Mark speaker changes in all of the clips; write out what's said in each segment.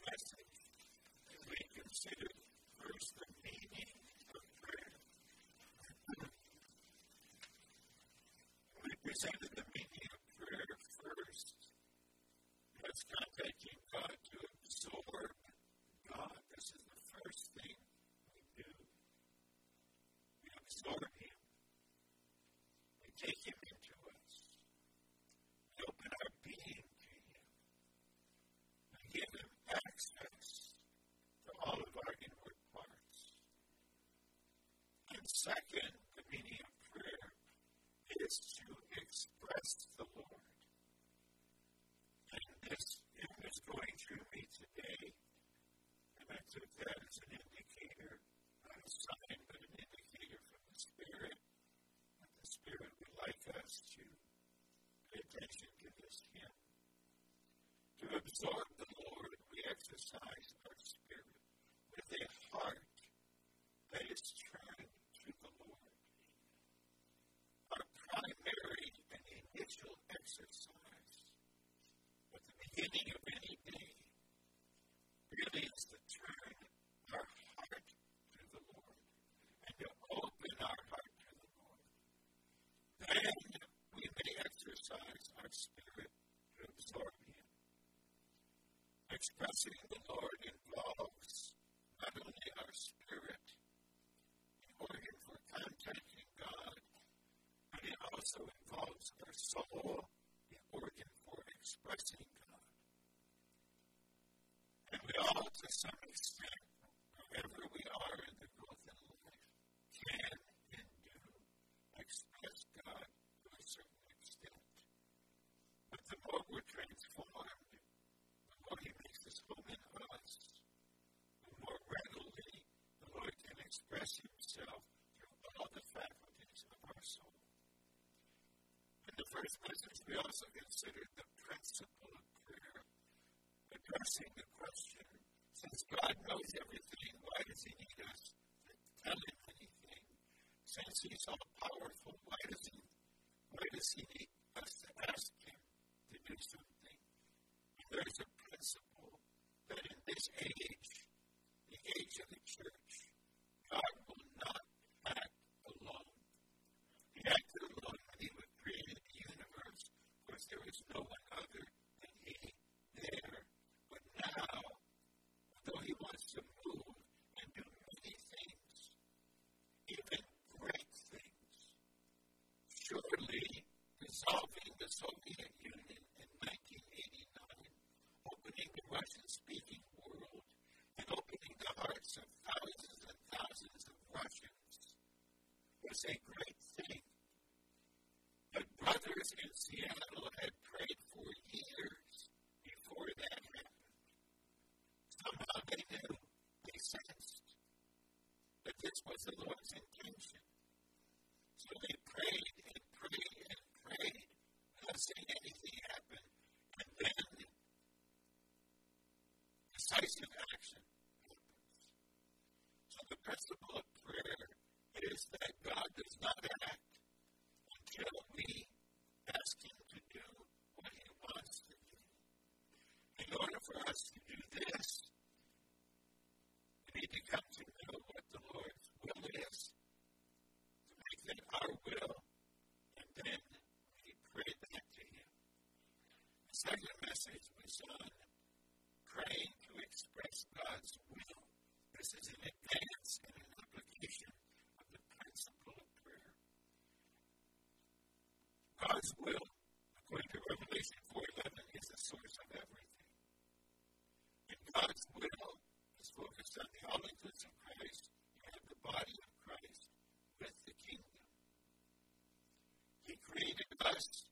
Speaker 1: message, reconsider expressing the Lord in first message, we also considered the principle of prayer, addressing the question since God knows everything, why does He need us to tell Him anything? Since He's all powerful, why does He, why does he need not there. us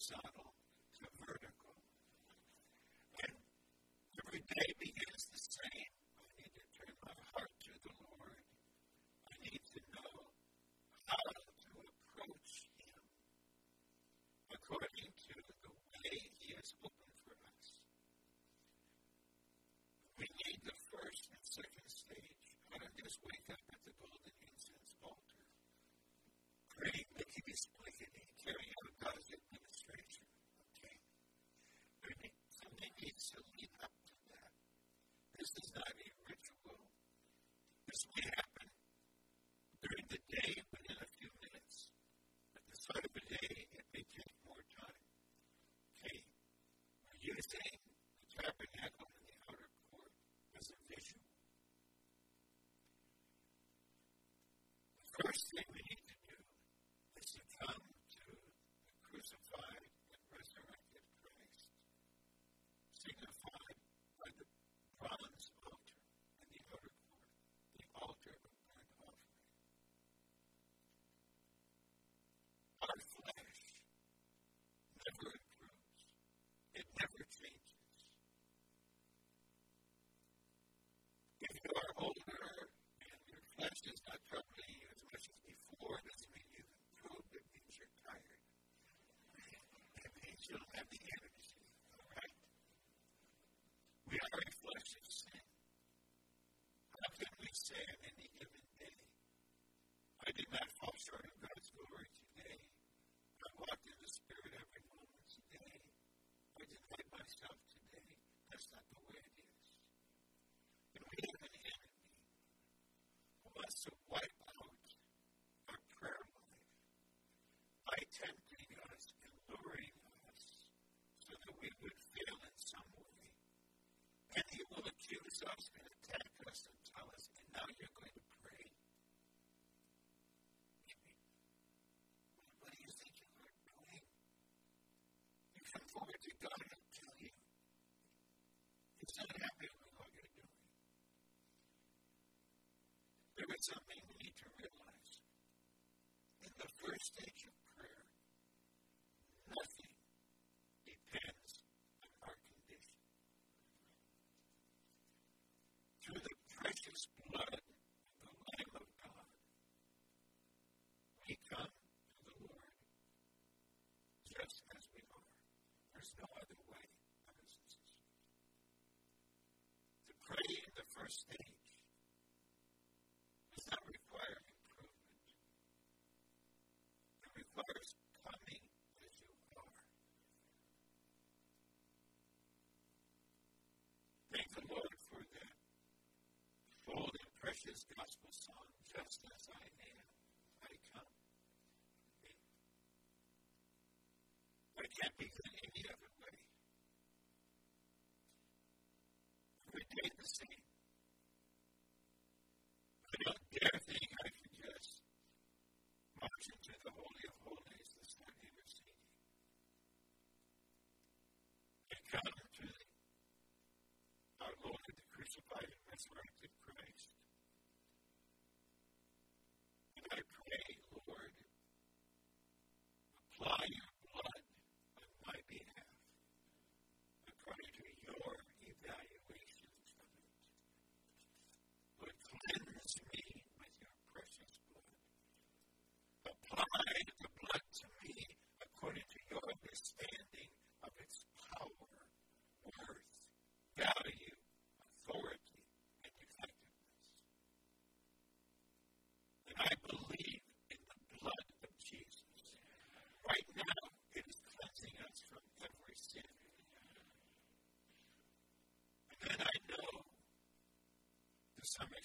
Speaker 1: it's not. you'll have the do. So Praying the first stage does not require improvement. It requires coming as you are. Thank the Lord for that. bold and precious gospel song, Just As I Am, I Come. I can't be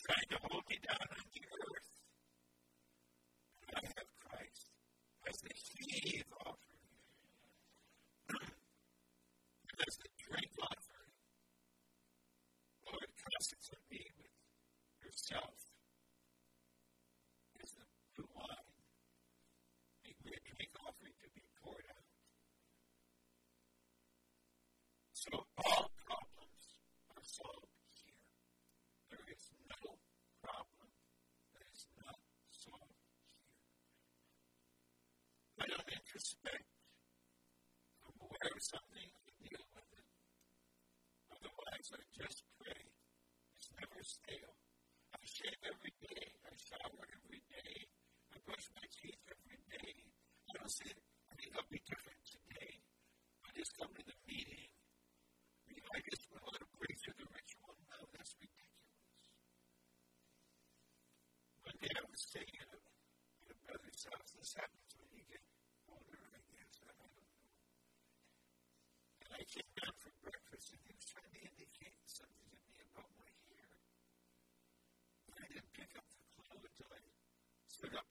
Speaker 1: trying to hold me down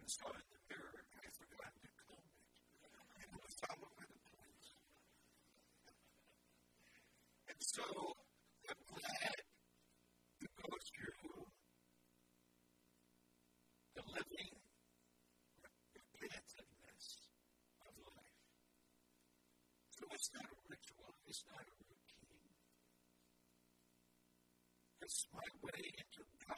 Speaker 1: this guy in the mirror and he's the guy who killed me. He was followed by the police. And so I'm glad to go through the living repetitiveness of life. So it's not a ritual, it's not a routine. It's my way into God.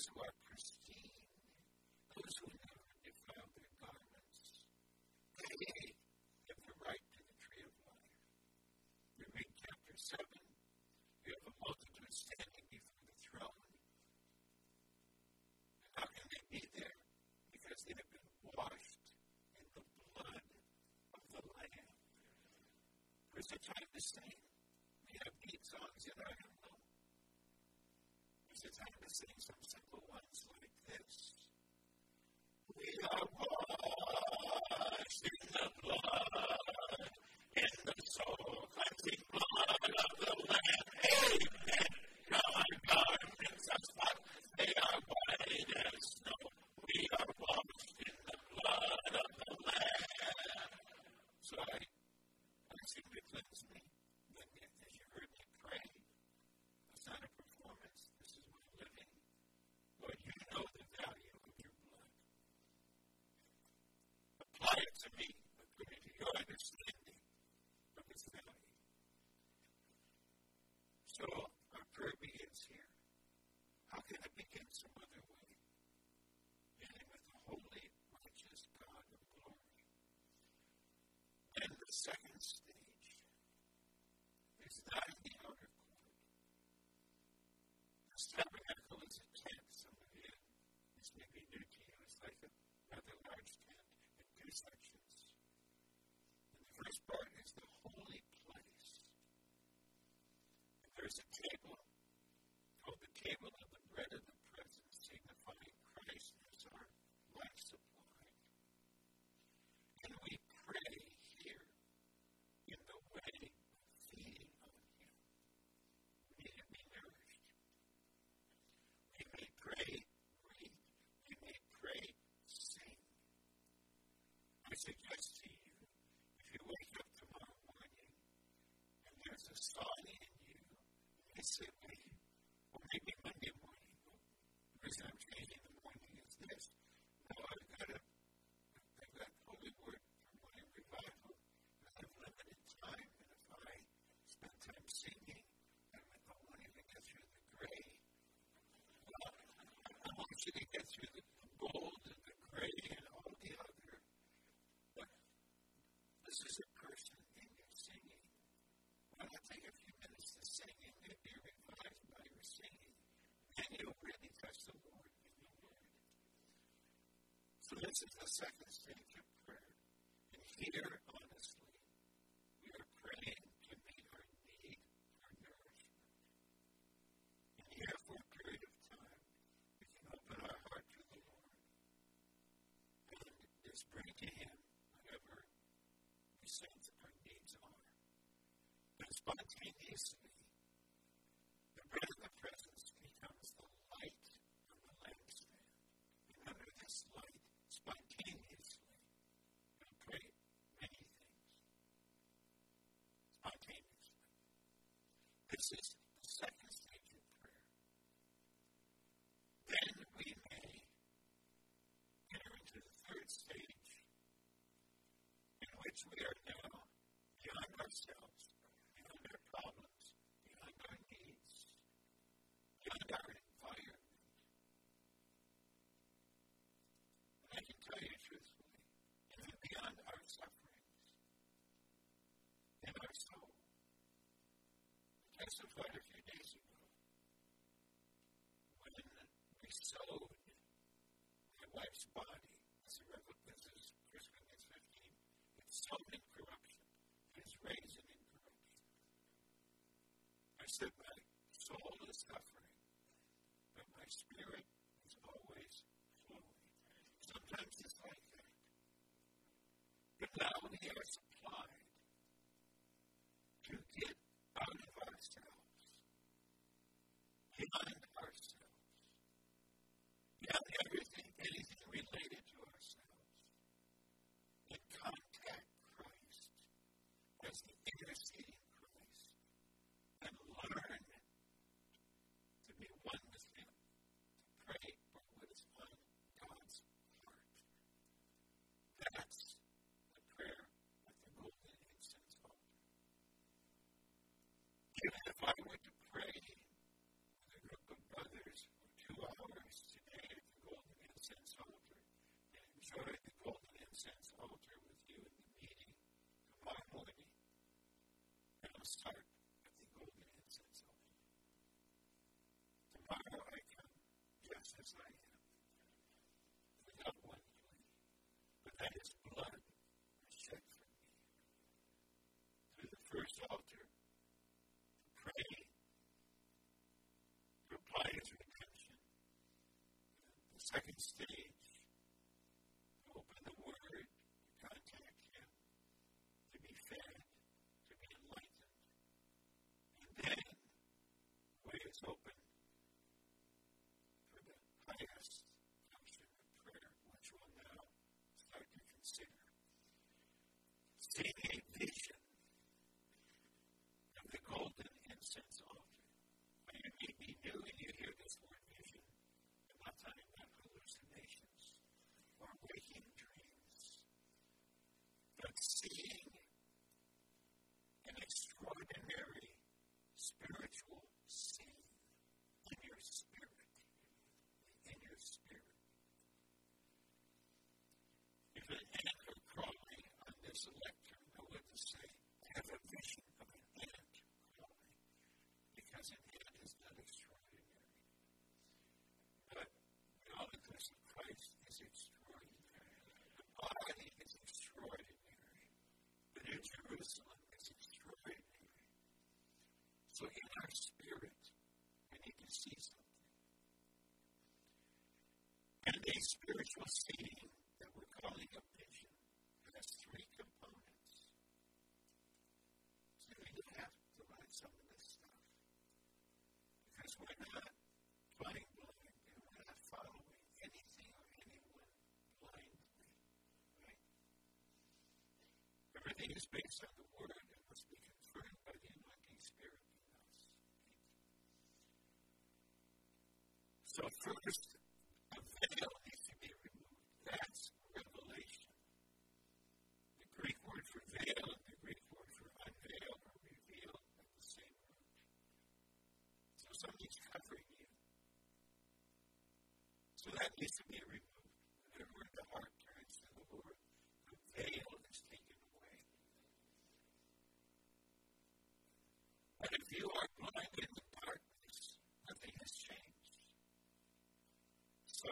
Speaker 1: those who are pristine, those who never defile their garments, they have the right to the tree of life. You read chapter 7, you have a multitude standing before the throne. How can they be there? Because they have been washed in the blood of the Lamb. There's a time to sing. We have deep songs in our it's not the same, some simple one. suggest to you, if you wake up tomorrow morning and there's a sign in you that it. this is the second stage. encourage you had if I went to second stage Seeing that we're calling a vision has three components. So you have to write some of this stuff. Because we're not blindly blind and we're not following anything or anyone blindly. Right? Everything is based on the Word and must be confirmed by the anointing Spirit in us. So first, is covering you. So that needs to be removed. In other words, the heart turns to the Lord. The veil is taken away. But if you are blind in the darkness, nothing has changed. So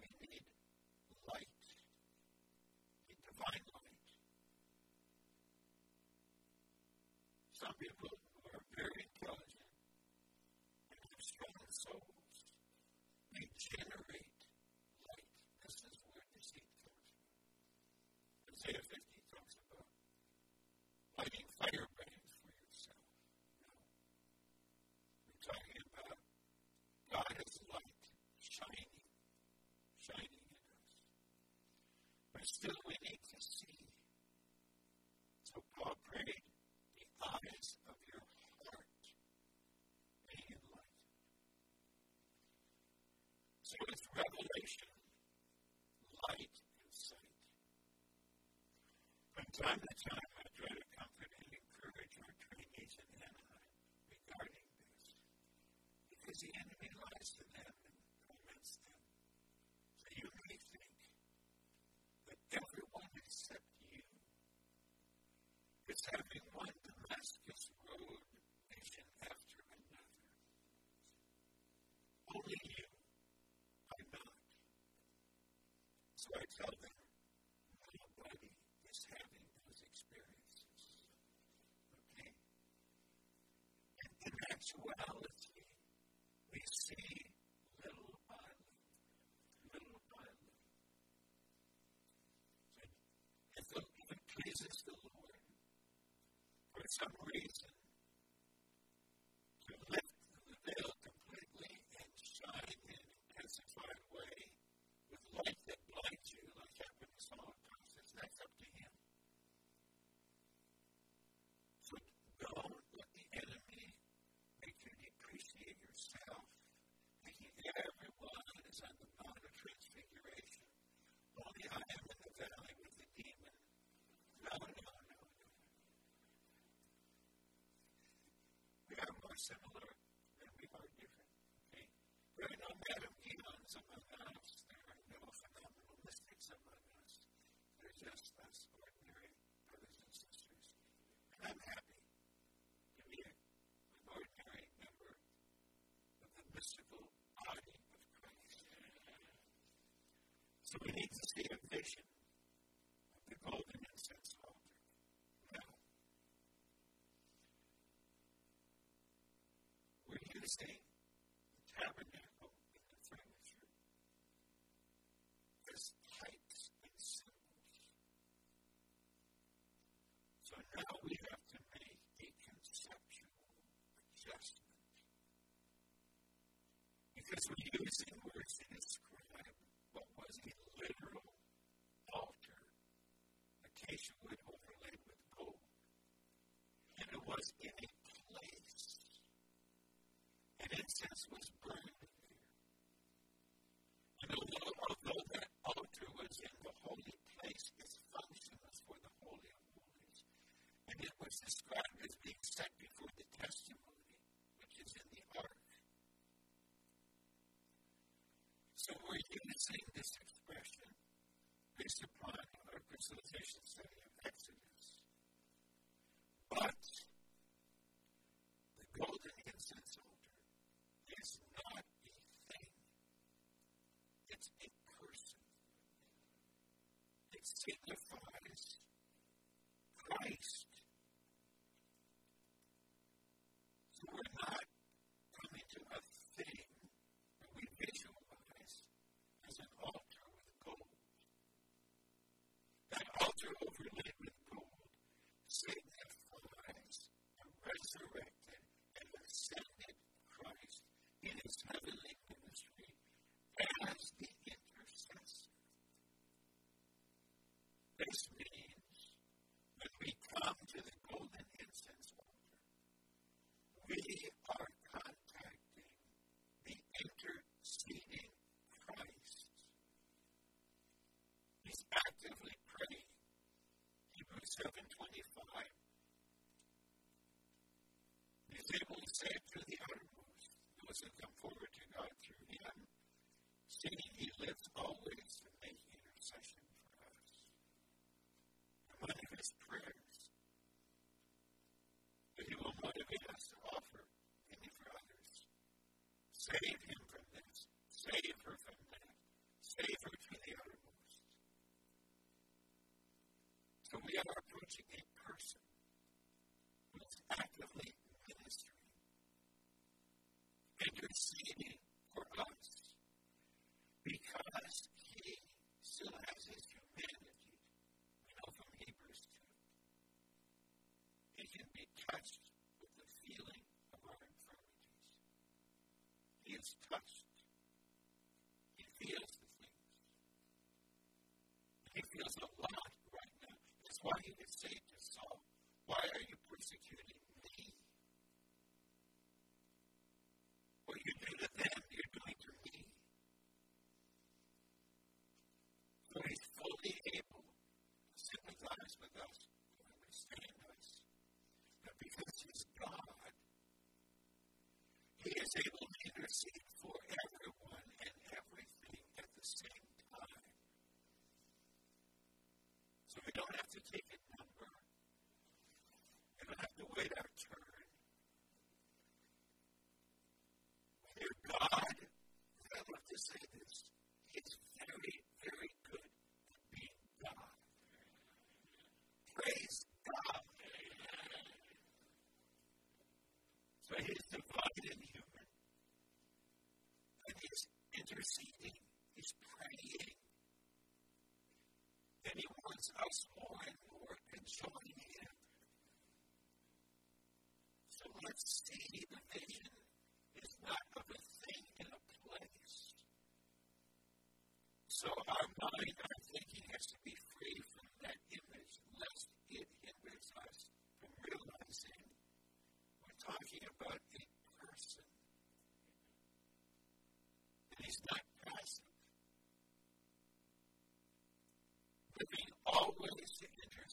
Speaker 1: we need light, the divine light. Some people time some reason, similar placing the tabernacle in the furniture as types and symbols. So now we have to make a conceptual adjustment. Because we're using words in a scribe supplying our crystallization study of Exodus save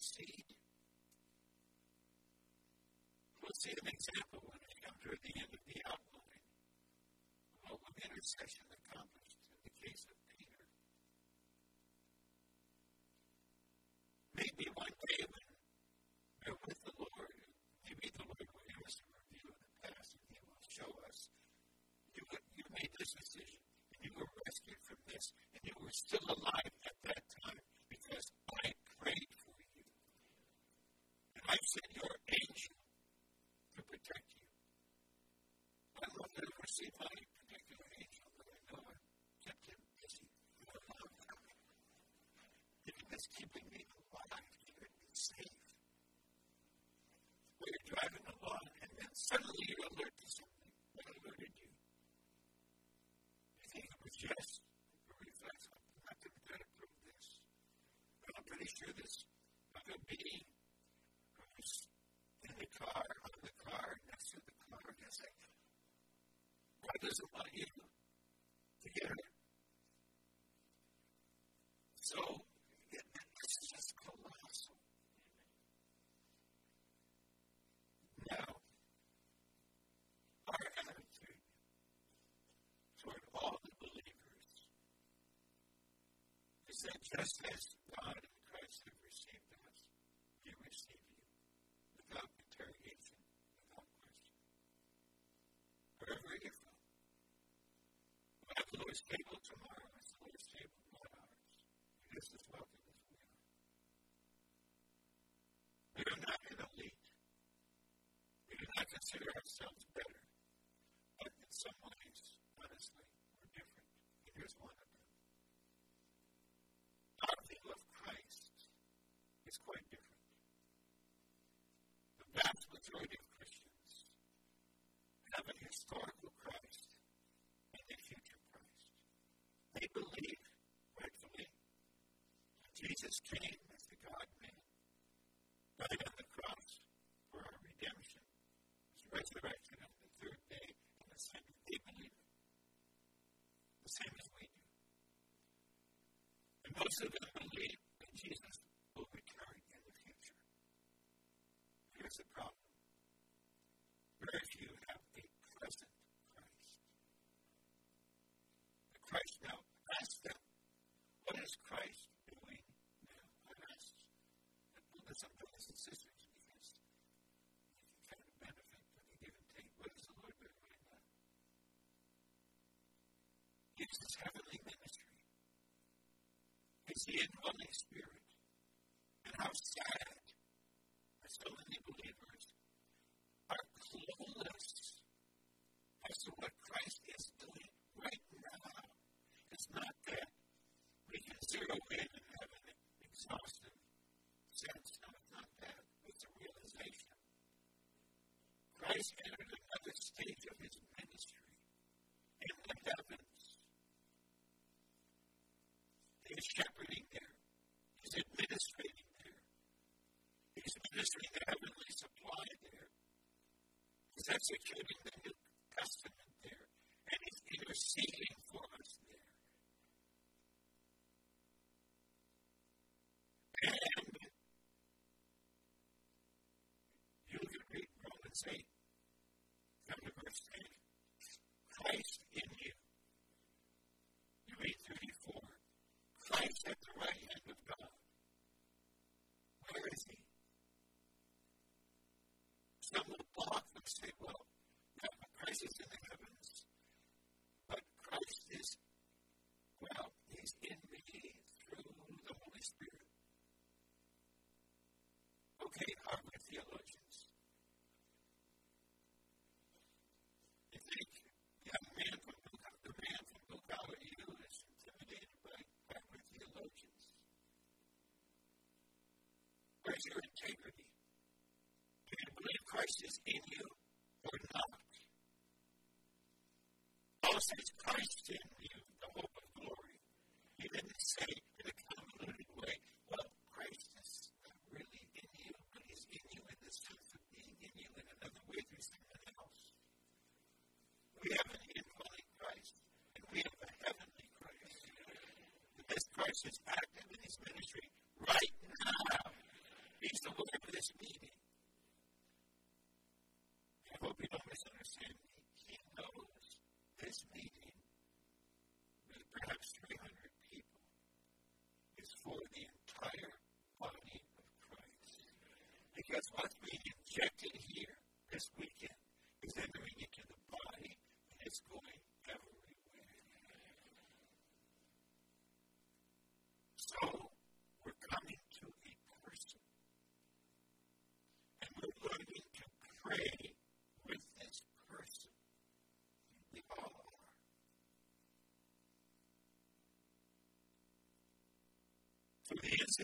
Speaker 1: seed. suddenly Just as God and Christ have received us, we receive you without interrogation, without question. Wherever you go. we'll have the Lord's table tomorrow. It's the Lord's table, not ours. This is well. Most of them believe Executing the New Testament there, and is interceding for us there. And you can read Romans 8. requires your integrity. Do you believe Christ is in you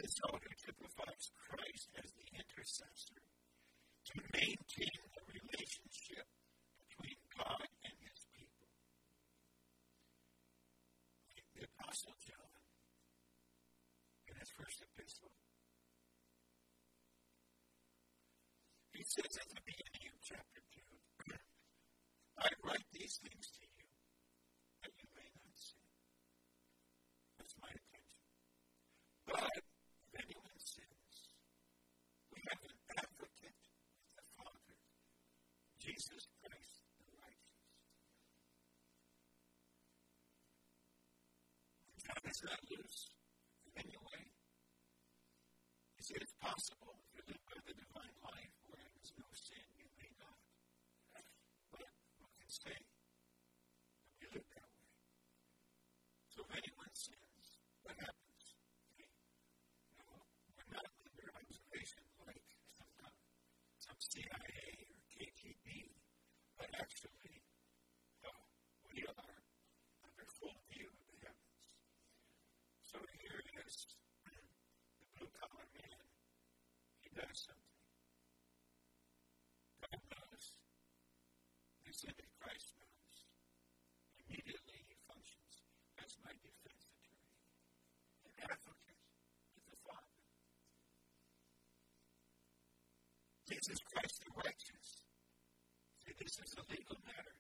Speaker 1: This someone typifies Christ as the intercessor. settlers does something. God knows. They say that Christ knows. Immediately he functions as my defense attorney, an advocate with the Father. Jesus Christ the righteous. See, this is a legal matter.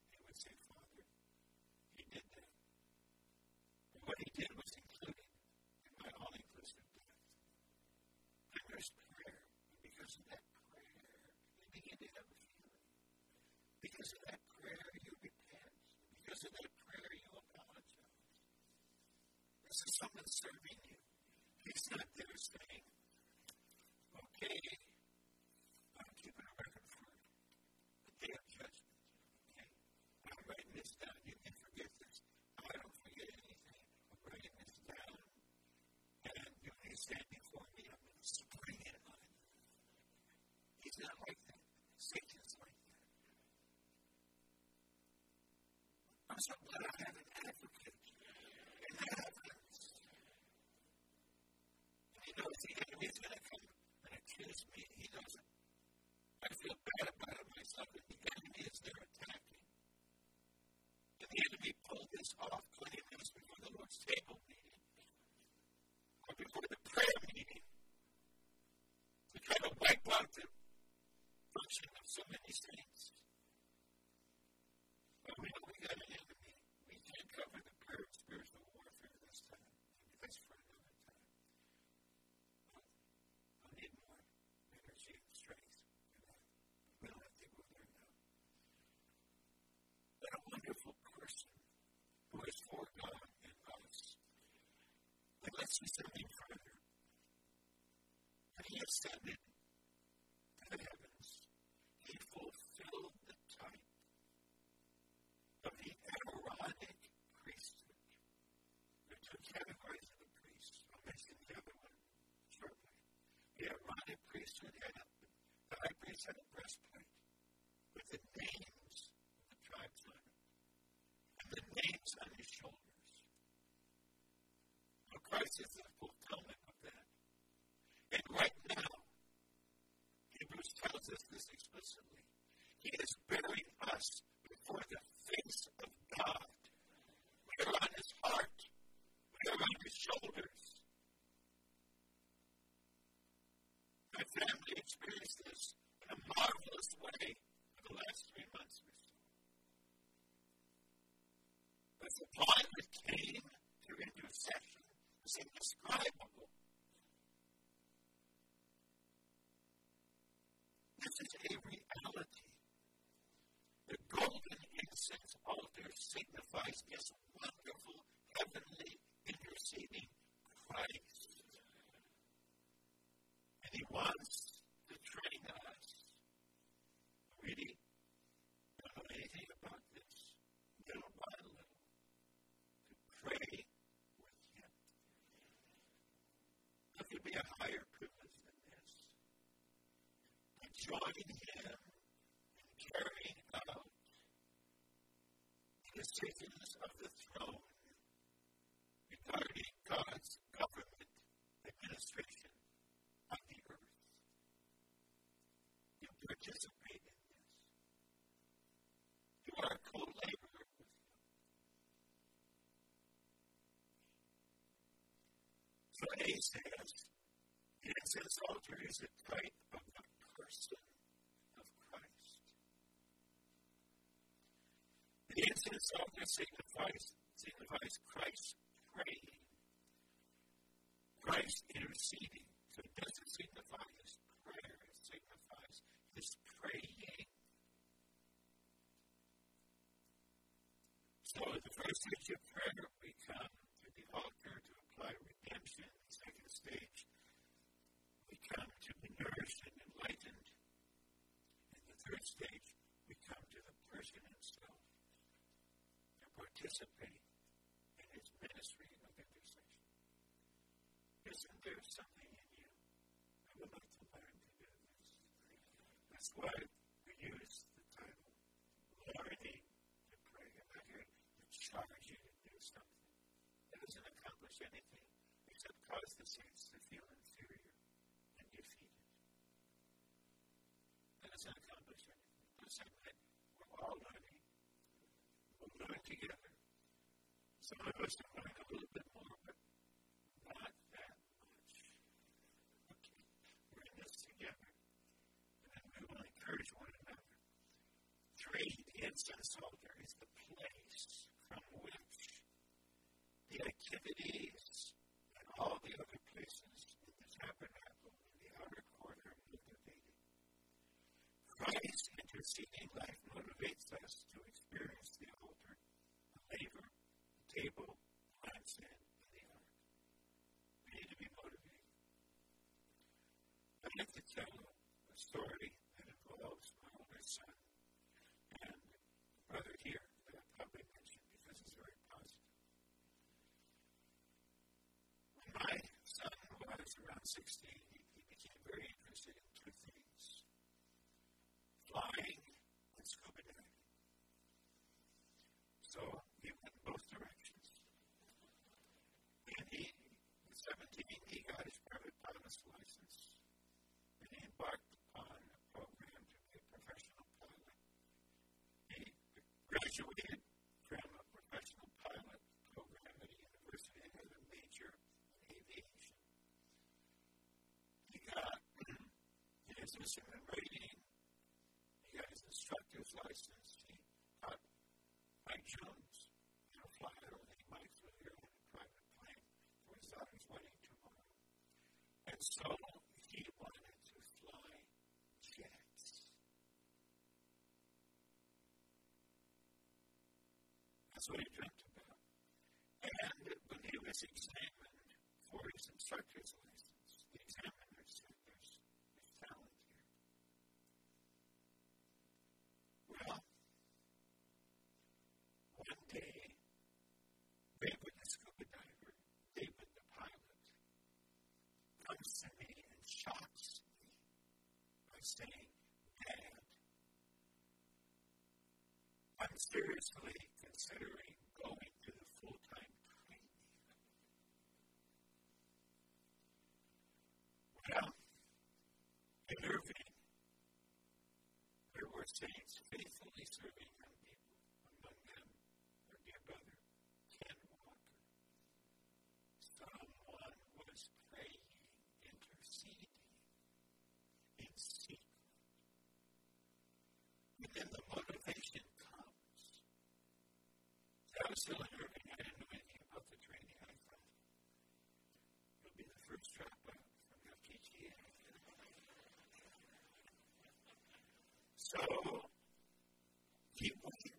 Speaker 1: serving you. He's not there saying, so many saints. But we know we got an enemy. We can't cover the prayer of spiritual warfare this time. Maybe that's for another time. But I need more energy and strength for that. But well, I think we'll learn now. That a wonderful person who is for God and us. But let's see something further. But he has said that. should have the high priest had a breastplate with the names of the tribes on it and the names on his shoulders. Now, Christ is the fulfillment of that. And right now, Hebrews tells us this explicitly. He is bearing us before the face of God. We are on his heart. We are on his shoulders. Family experienced this in a marvelous way for the last three months or so. But the time that came to intercession was indescribable. This is a reality. The golden incense altar signifies this wonderful heavenly interceding Christ. He wants to train us. Really, don't know anything about this. Little by little. To pray with him. There could be a higher privilege than this. To join him in carrying out the decisions of the throne regarding God's government administration of the earth. You participate in this. You are a co laborer with Him. So A says, the incense altar is a type of the person of Christ. The incense altar signifies, signifies Christ praying, Christ interceding. So it doesn't signify his prayer, it signifies his praying. So the first stage of prayer, we come to the altar to apply redemption. Stage, we come to be nourished and enlightened. And the third stage, we come to the person himself to participate in his ministry of intercession. Isn't there something in you? I would like to learn to do this. That's why we use the title Learning to Pray. I'm not here to charge you to do something. That doesn't accomplish anything cause the saints to feel inferior and defeated. That doesn't accomplish anything. Listen, we're all learning. We'll learn together. Some of us are learning a little bit more, but not that much. Okay, we're in this together. And we will encourage one another. Three, the incense altar is the place from which the activities and all the other places in the tabernacle in the outer court are motivated. Christ's interceding life motivates us to experience the altar, the laver, table, lampstand, and the ark. We need to be motivated. I'd like to tell a story that involves my older son and a brother here that I probably mentioned because it's very positive. When my son was around 16, he, he became very interested in two things flying and scuba diving. So he went both directions. And he, at 17, he got his private license. He embarked upon a program to be a professional pilot. He graduated from a professional pilot program at a university and had a major in aviation. He got his instrument rating. He got his instructor's license. He got Mike Jones, you know, fly over the Mike flew here on a private plane for his daughter's wedding tomorrow. And so he wanted to fly jets. That's what he dreamt about. And when he was examined for his instructor's license, the examiner said, There's, there's talent here. Well, one day, David, the scuba diver, David, the pilot, comes to me and shocks me by saying, Dad, I'm seriously considering So he went. He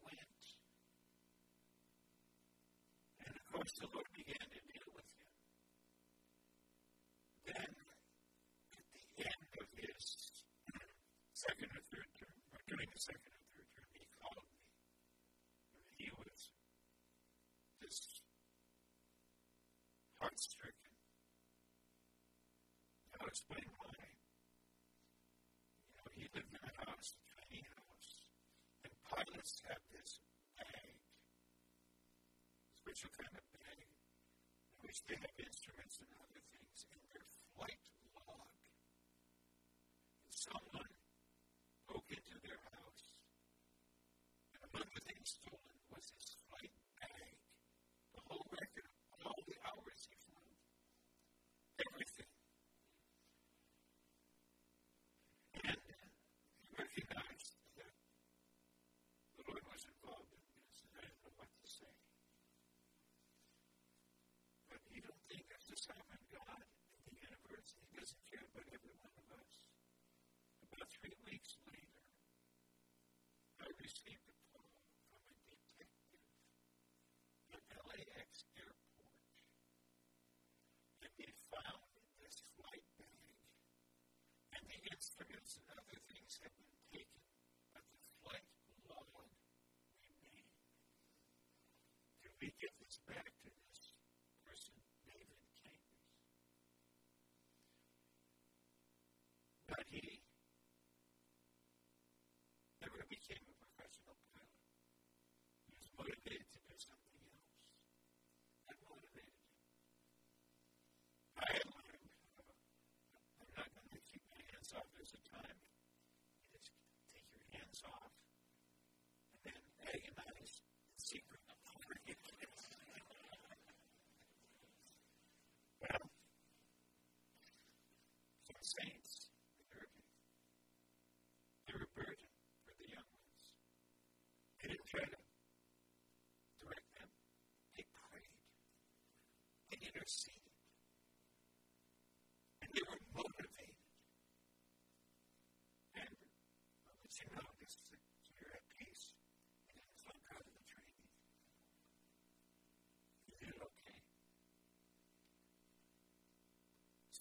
Speaker 1: went. And of course, the Lord began to deal with him. Then, at the end of his uh, second or third term, or during the second or third term, he called me. He was just heart stricken. I'll explain why. this tiny house, and pilots had this bag, special kind of bag, in which they Jesus.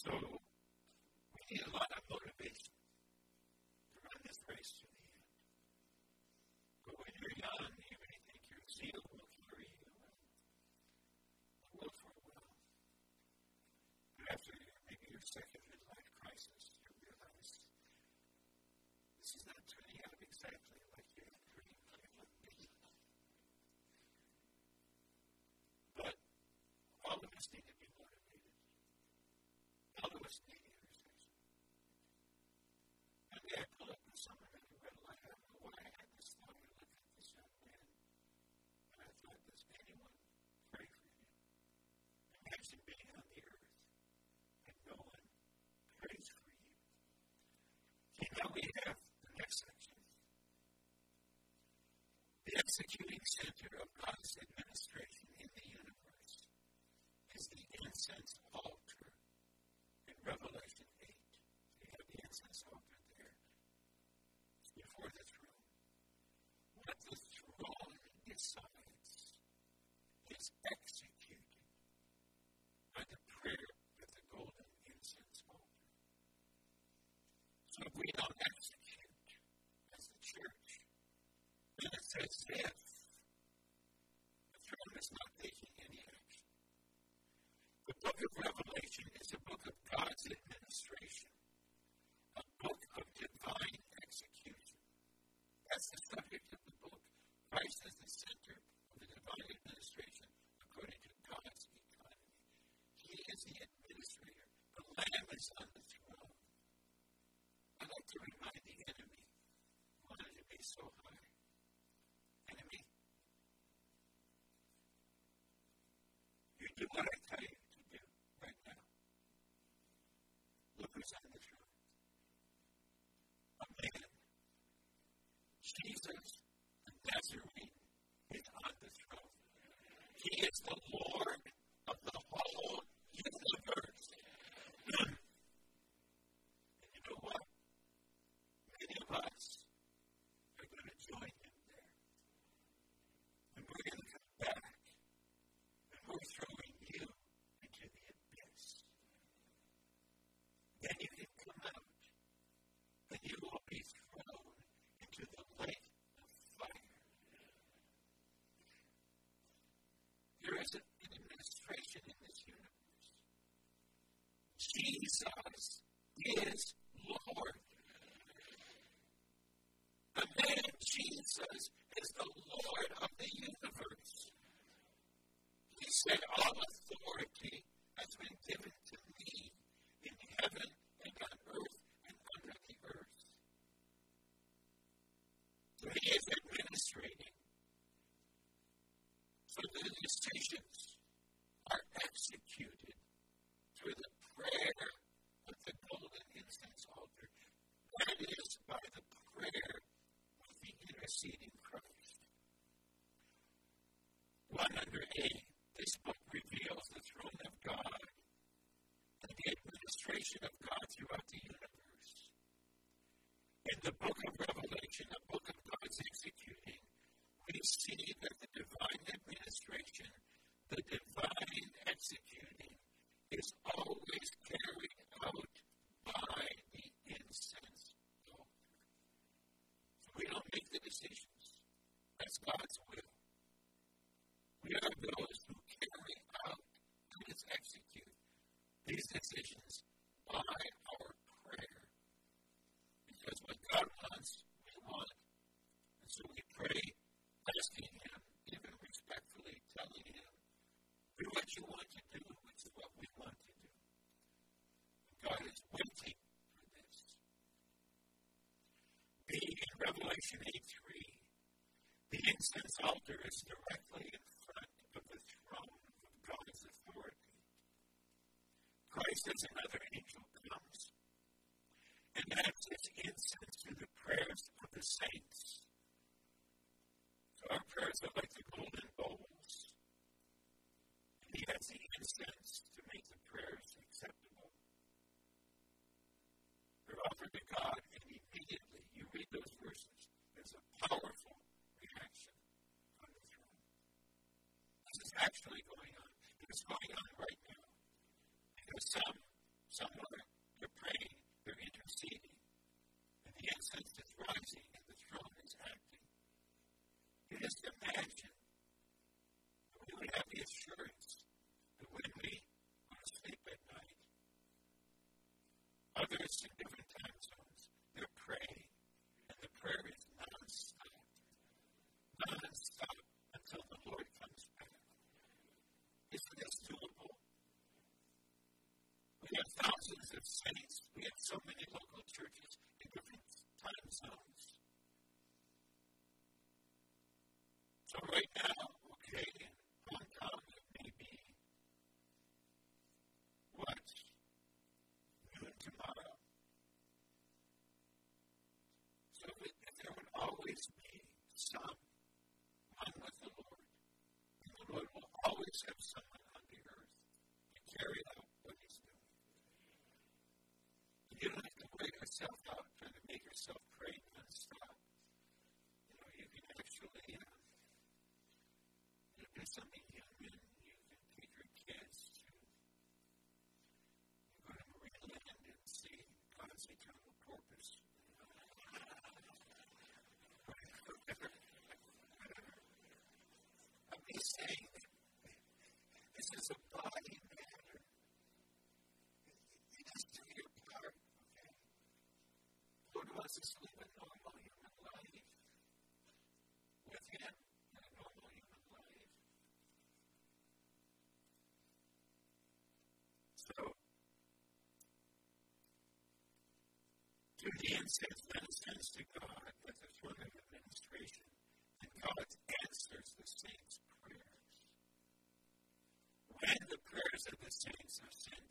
Speaker 1: So administration in the universe. Is the incense of all people should 83. The incense altar is directly in of saints. We have so many local churches in different time zones. through the incense ministers to God as a word of administration, and God answers the saints' prayers. When the prayers of the saints are sent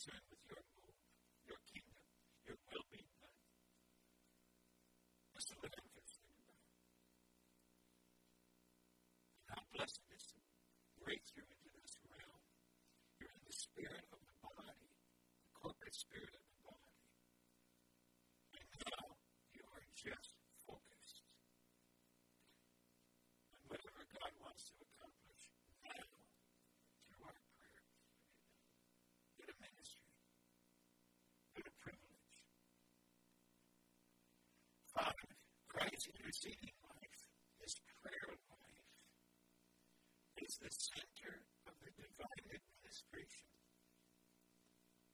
Speaker 1: concerned with your will, your kingdom, your will be done. That's what I'm concerned about. And how blessed it is to break through into this realm. You're in the spirit of the body, the corporate spirit of the body. And now you are just preceding life, his prayer life, is the center of the divine administration.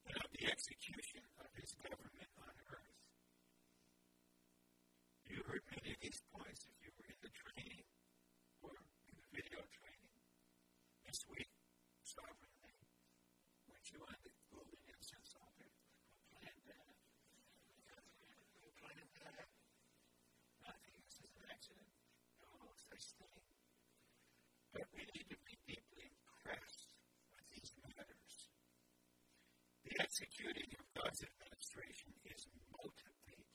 Speaker 1: And of the execution Security of God's administration is motivated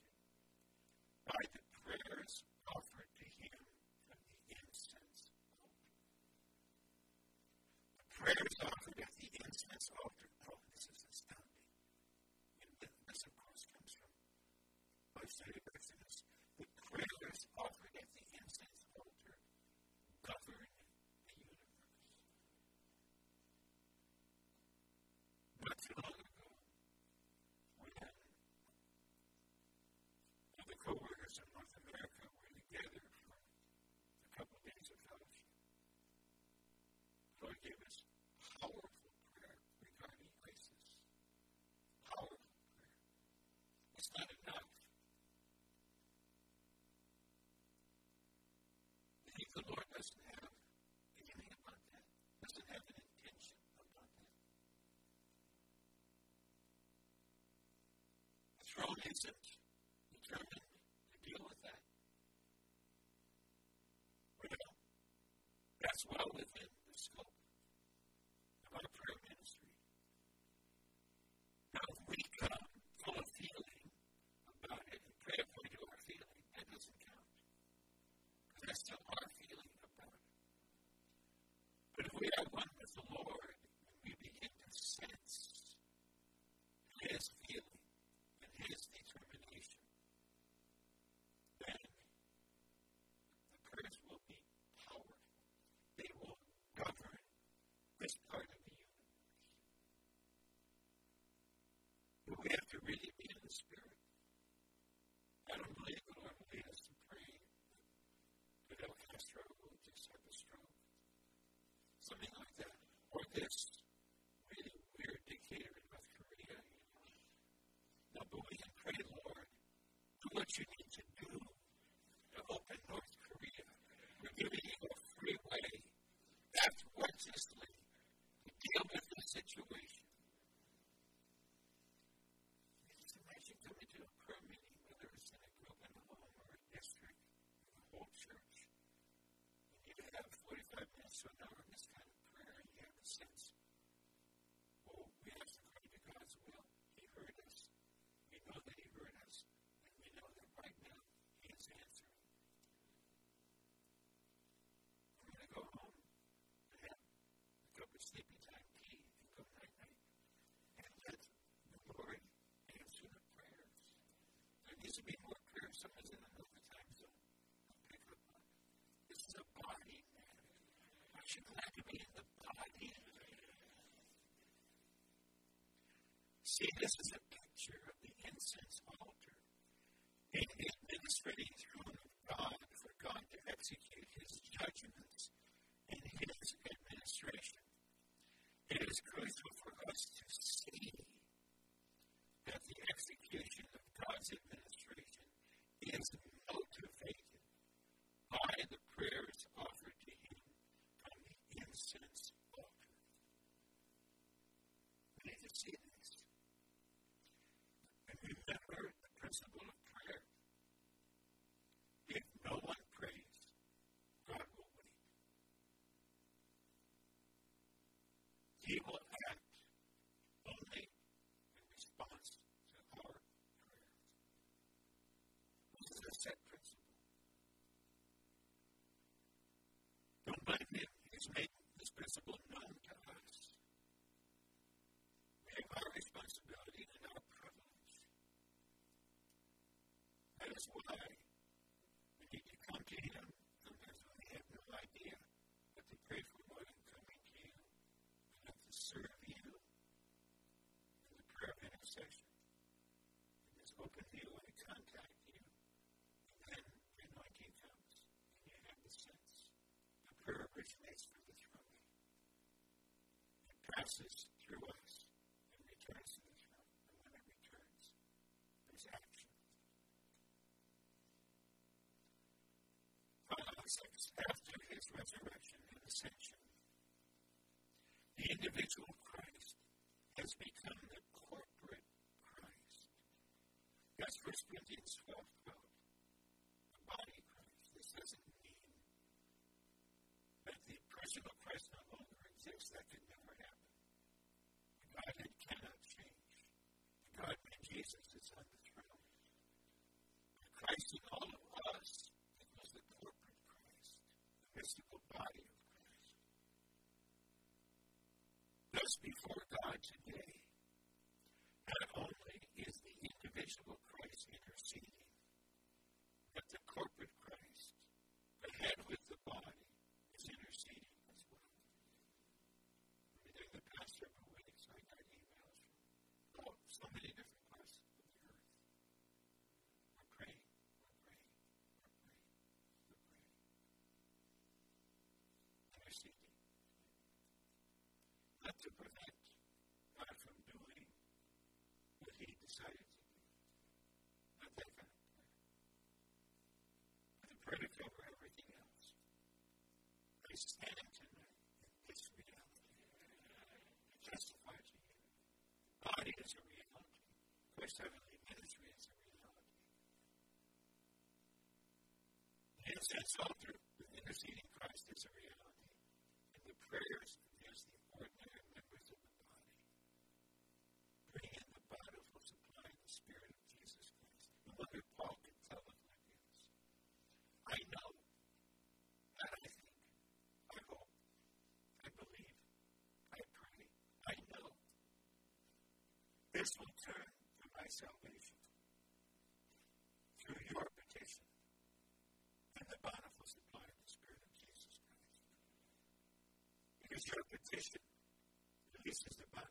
Speaker 1: by the prayers offered to Him from the incense altar. The prayers offered at the incense altar thrown into it, determined. To deal with passes through us and returns to the throne. And when it returns, there's action. after his resurrection and ascension, the individual Christ has become the corporate Christ. That's 1 Corinthians 12 12. The body Christ. This doesn't mean that the personal Christ no longer exists. That could never happen. The Godhead cannot change. The Godhead Jesus is on the throne. But Christ in all of us was the corporate Christ, the mystical body of Christ. Thus, before God today, not only is the individual Christ interceding, but the corporate Christ, the head with the body, is interceding as well. During the past several weeks, I got emails from oh, so many different parts of the earth. We're praying, we're praying, we're praying, we're praying. Interceding. Not to prevent God from doing what He decided to do. Not that kind of prayer. But the prayer to cover everything else. I stand tonight in this reality. I testify to you. Body is a reality. Christ heavenly ministry is a reality. The incense altar with interceding Christ is a reality. And the prayers against the ordinary members of the body. Bring in the bountiful supply of the Spirit of Jesus Christ. No wonder Paul could tell the Philippians, I know, and I think, I hope, I believe, I pray, I know. This will turn to my salvation through your petition and the bountiful supply of the Spirit of Jesus Christ. Because your petition releases the supply.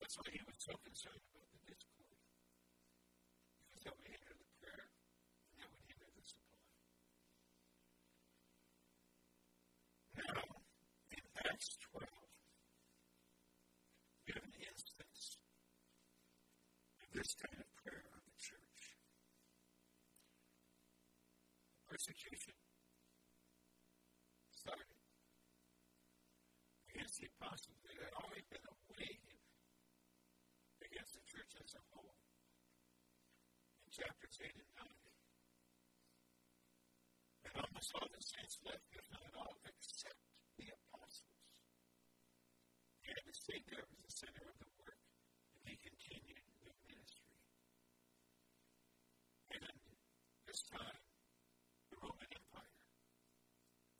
Speaker 1: That's why he was so concerned about the discord. Because that would hinder the prayer and that would hinder the supply. Now, in Acts 12, we have an instance of this kind of prayer of the church. Persecution started against the apostles. There had always been a wave against the church as a whole. In chapters 8 and 9. And almost all the saints left, if not all, except the apostles. Had to stay there as the center of the work, and he continued the ministry. And this time, the Roman Empire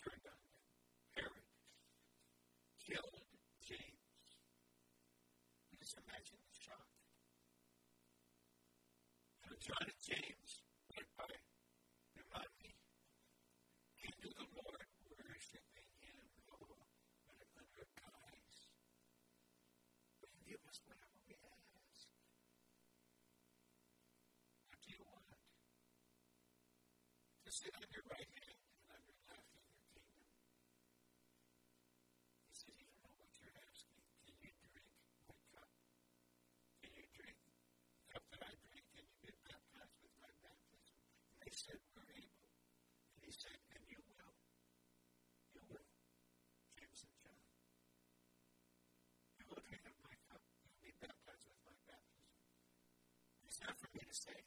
Speaker 1: turned on them. Herod killed James. You just imagine the shock. So John and James went by their mommy came to the Lord, worshiping Him, oh, but under guise. Will you give us whatever we ask? What do you want? To sit on your right hand and on your left in your kingdom. He said, You don't know what you're asking. Can you drink my cup? Can you drink the cup that I drink? Can you get baptized with my baptism? And they said, We're able. And he said, And you will. You will. James and John. You will drink of my cup. You'll be baptized with my baptism. It's not for me to say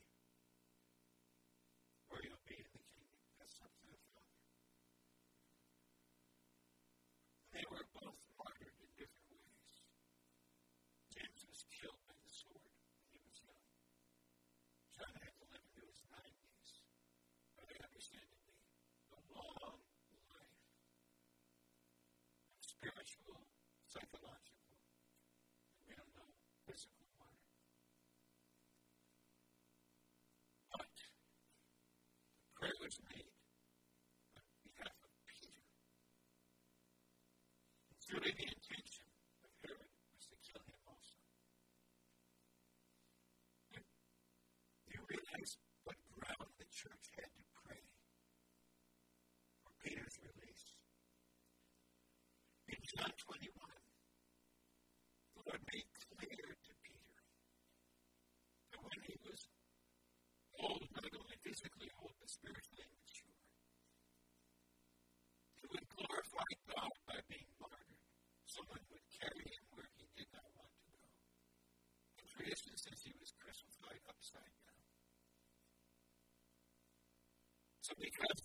Speaker 1: psychological, we don't know physical one. But the prayer was made on behalf of Peter. Surely the intention of Herod was to kill him also. And do you realize what ground the church had to pray for Peter's release? In John 21, because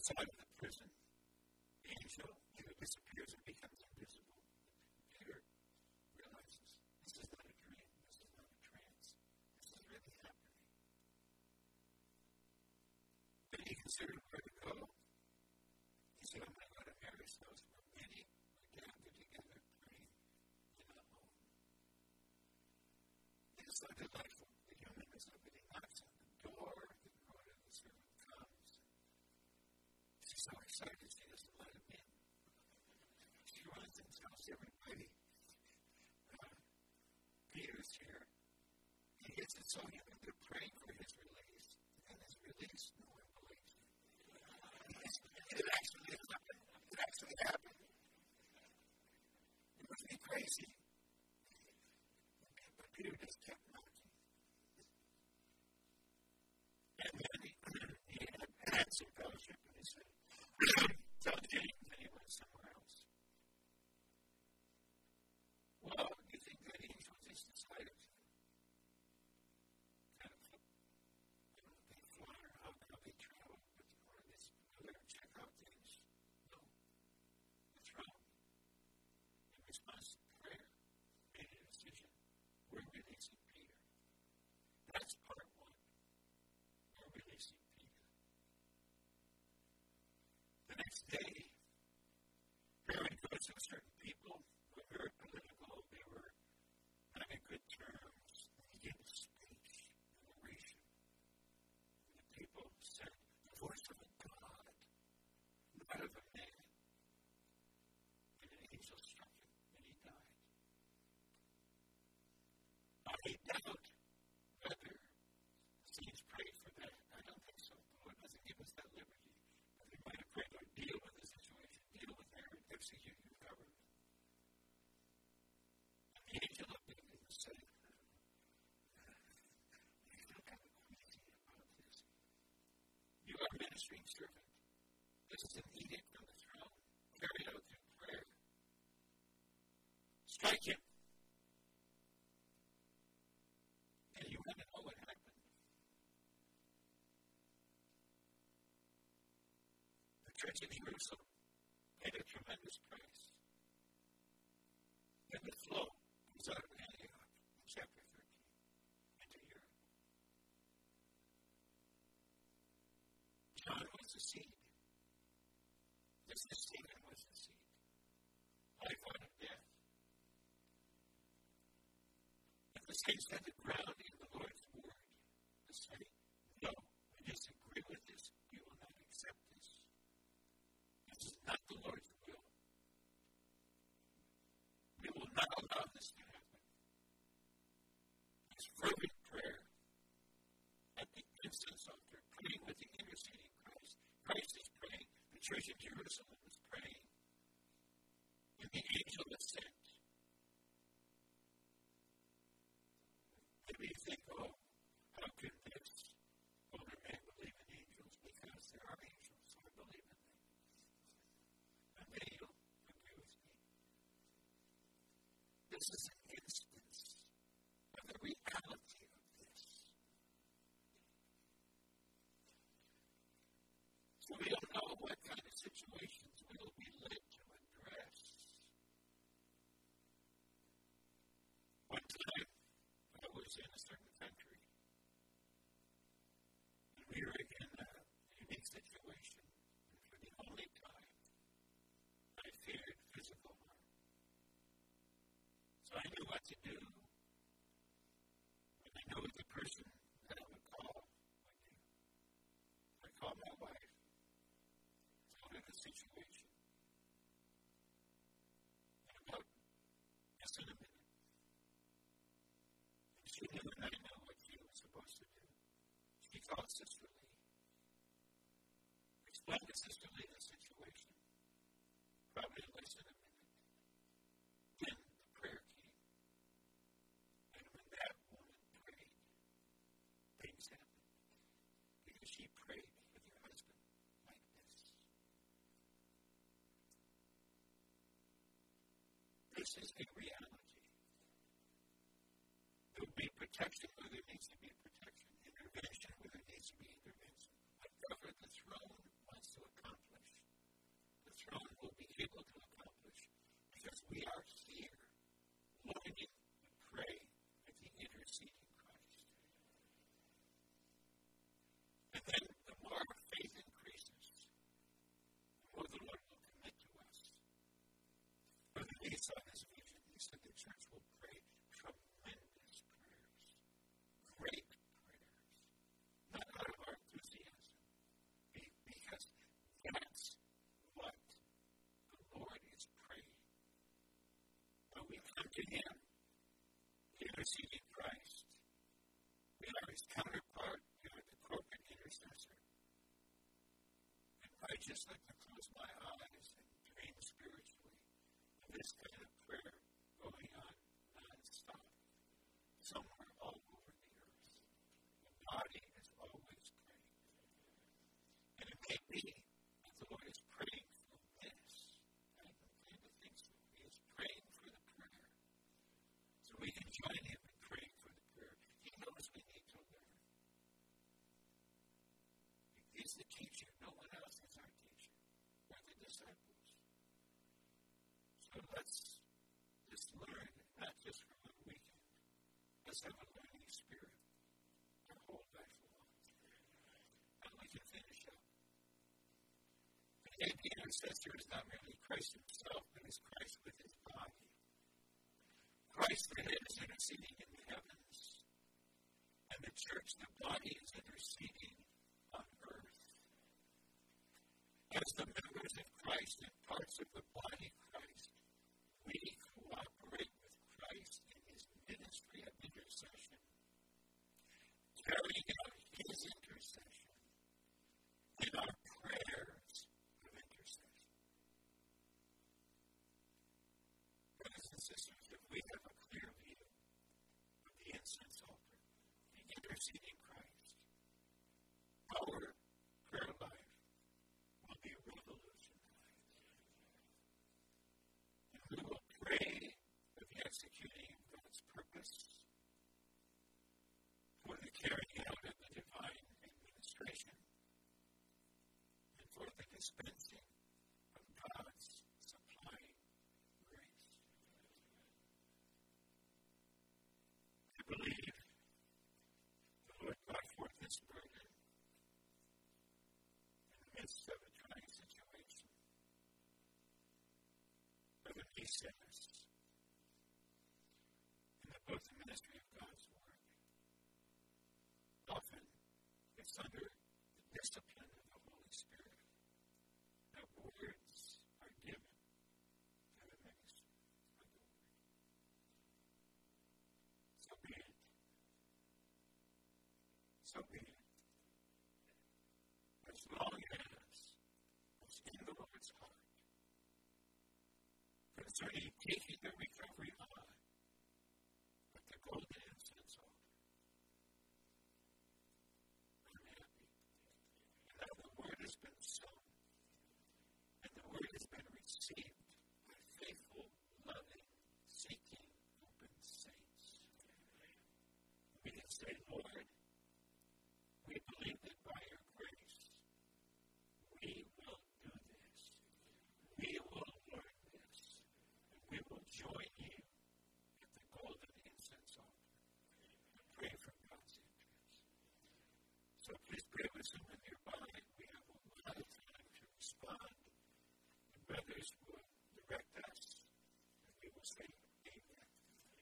Speaker 1: gets out of the prison, the angel either disappears or becomes invisible. Peter realizes this is not a dream, this is not a trance, this is really happening. Considered where to go. He said, I'm going to go to Mary's house where many are gathered together praying in a home. It is so delightful The young man is opening the door, and the servant comes. She's So you know, they're praying for his release, and his release, no one believes. It actually happened. It actually happened. It was me crazy. But Peter just kept knocking. And then he, he had, had some fellowship, and he said, Tell James, and he went somewhere else. Well, ministering servant. This is an edict from the throne, carried out through prayer. Strike him. And you want to know what happened? The church in Jerusalem paid a tremendous price. And the flow comes out of Antioch in chapter was the seed. Just as Stephen was the seed. Life out of death. If the saints had the ground in the Lord's word to say, no, I disagree with this, we will not accept this. This is not the Lord's will. We will not allow this to happen. It's fervent prayer at the instance of praying with the interceding Christ is praying. The church of Jerusalem is praying. And the angel is sent. Maybe you think, oh, how could this older man believe in angels? Because there are angels, so I believe in them. And maybe you'll agree with me. This is an instance of the reality we don't know what kind of situations probably the situation, probably the legitimate. Then the prayer came. And when that woman prayed, things happened. Because she prayed with her husband like this. This is a reality. There will be protection where there needs to be protection. people to Him. Sinners who need Christ. We are His counterpart. We are the corporate intercessor. And I just like to close my eyes and dream spiritually. And this is the teacher. No one else is our teacher. We're the disciples. So let's just learn, not just from one weekend. Let's have a learning spirit to hold back for long. And we can finish up. The the intercessor is not merely Christ himself, but is Christ with his body. Christ the Head is interceding in the heavens. And the church, the body, is interceding. is the dispensing of God's supplying grace. I believe the Lord brought forth this burden in the midst of a trying situation. Brother, he sinners. As long as it's in the woman's heart, concerning taking the recovery of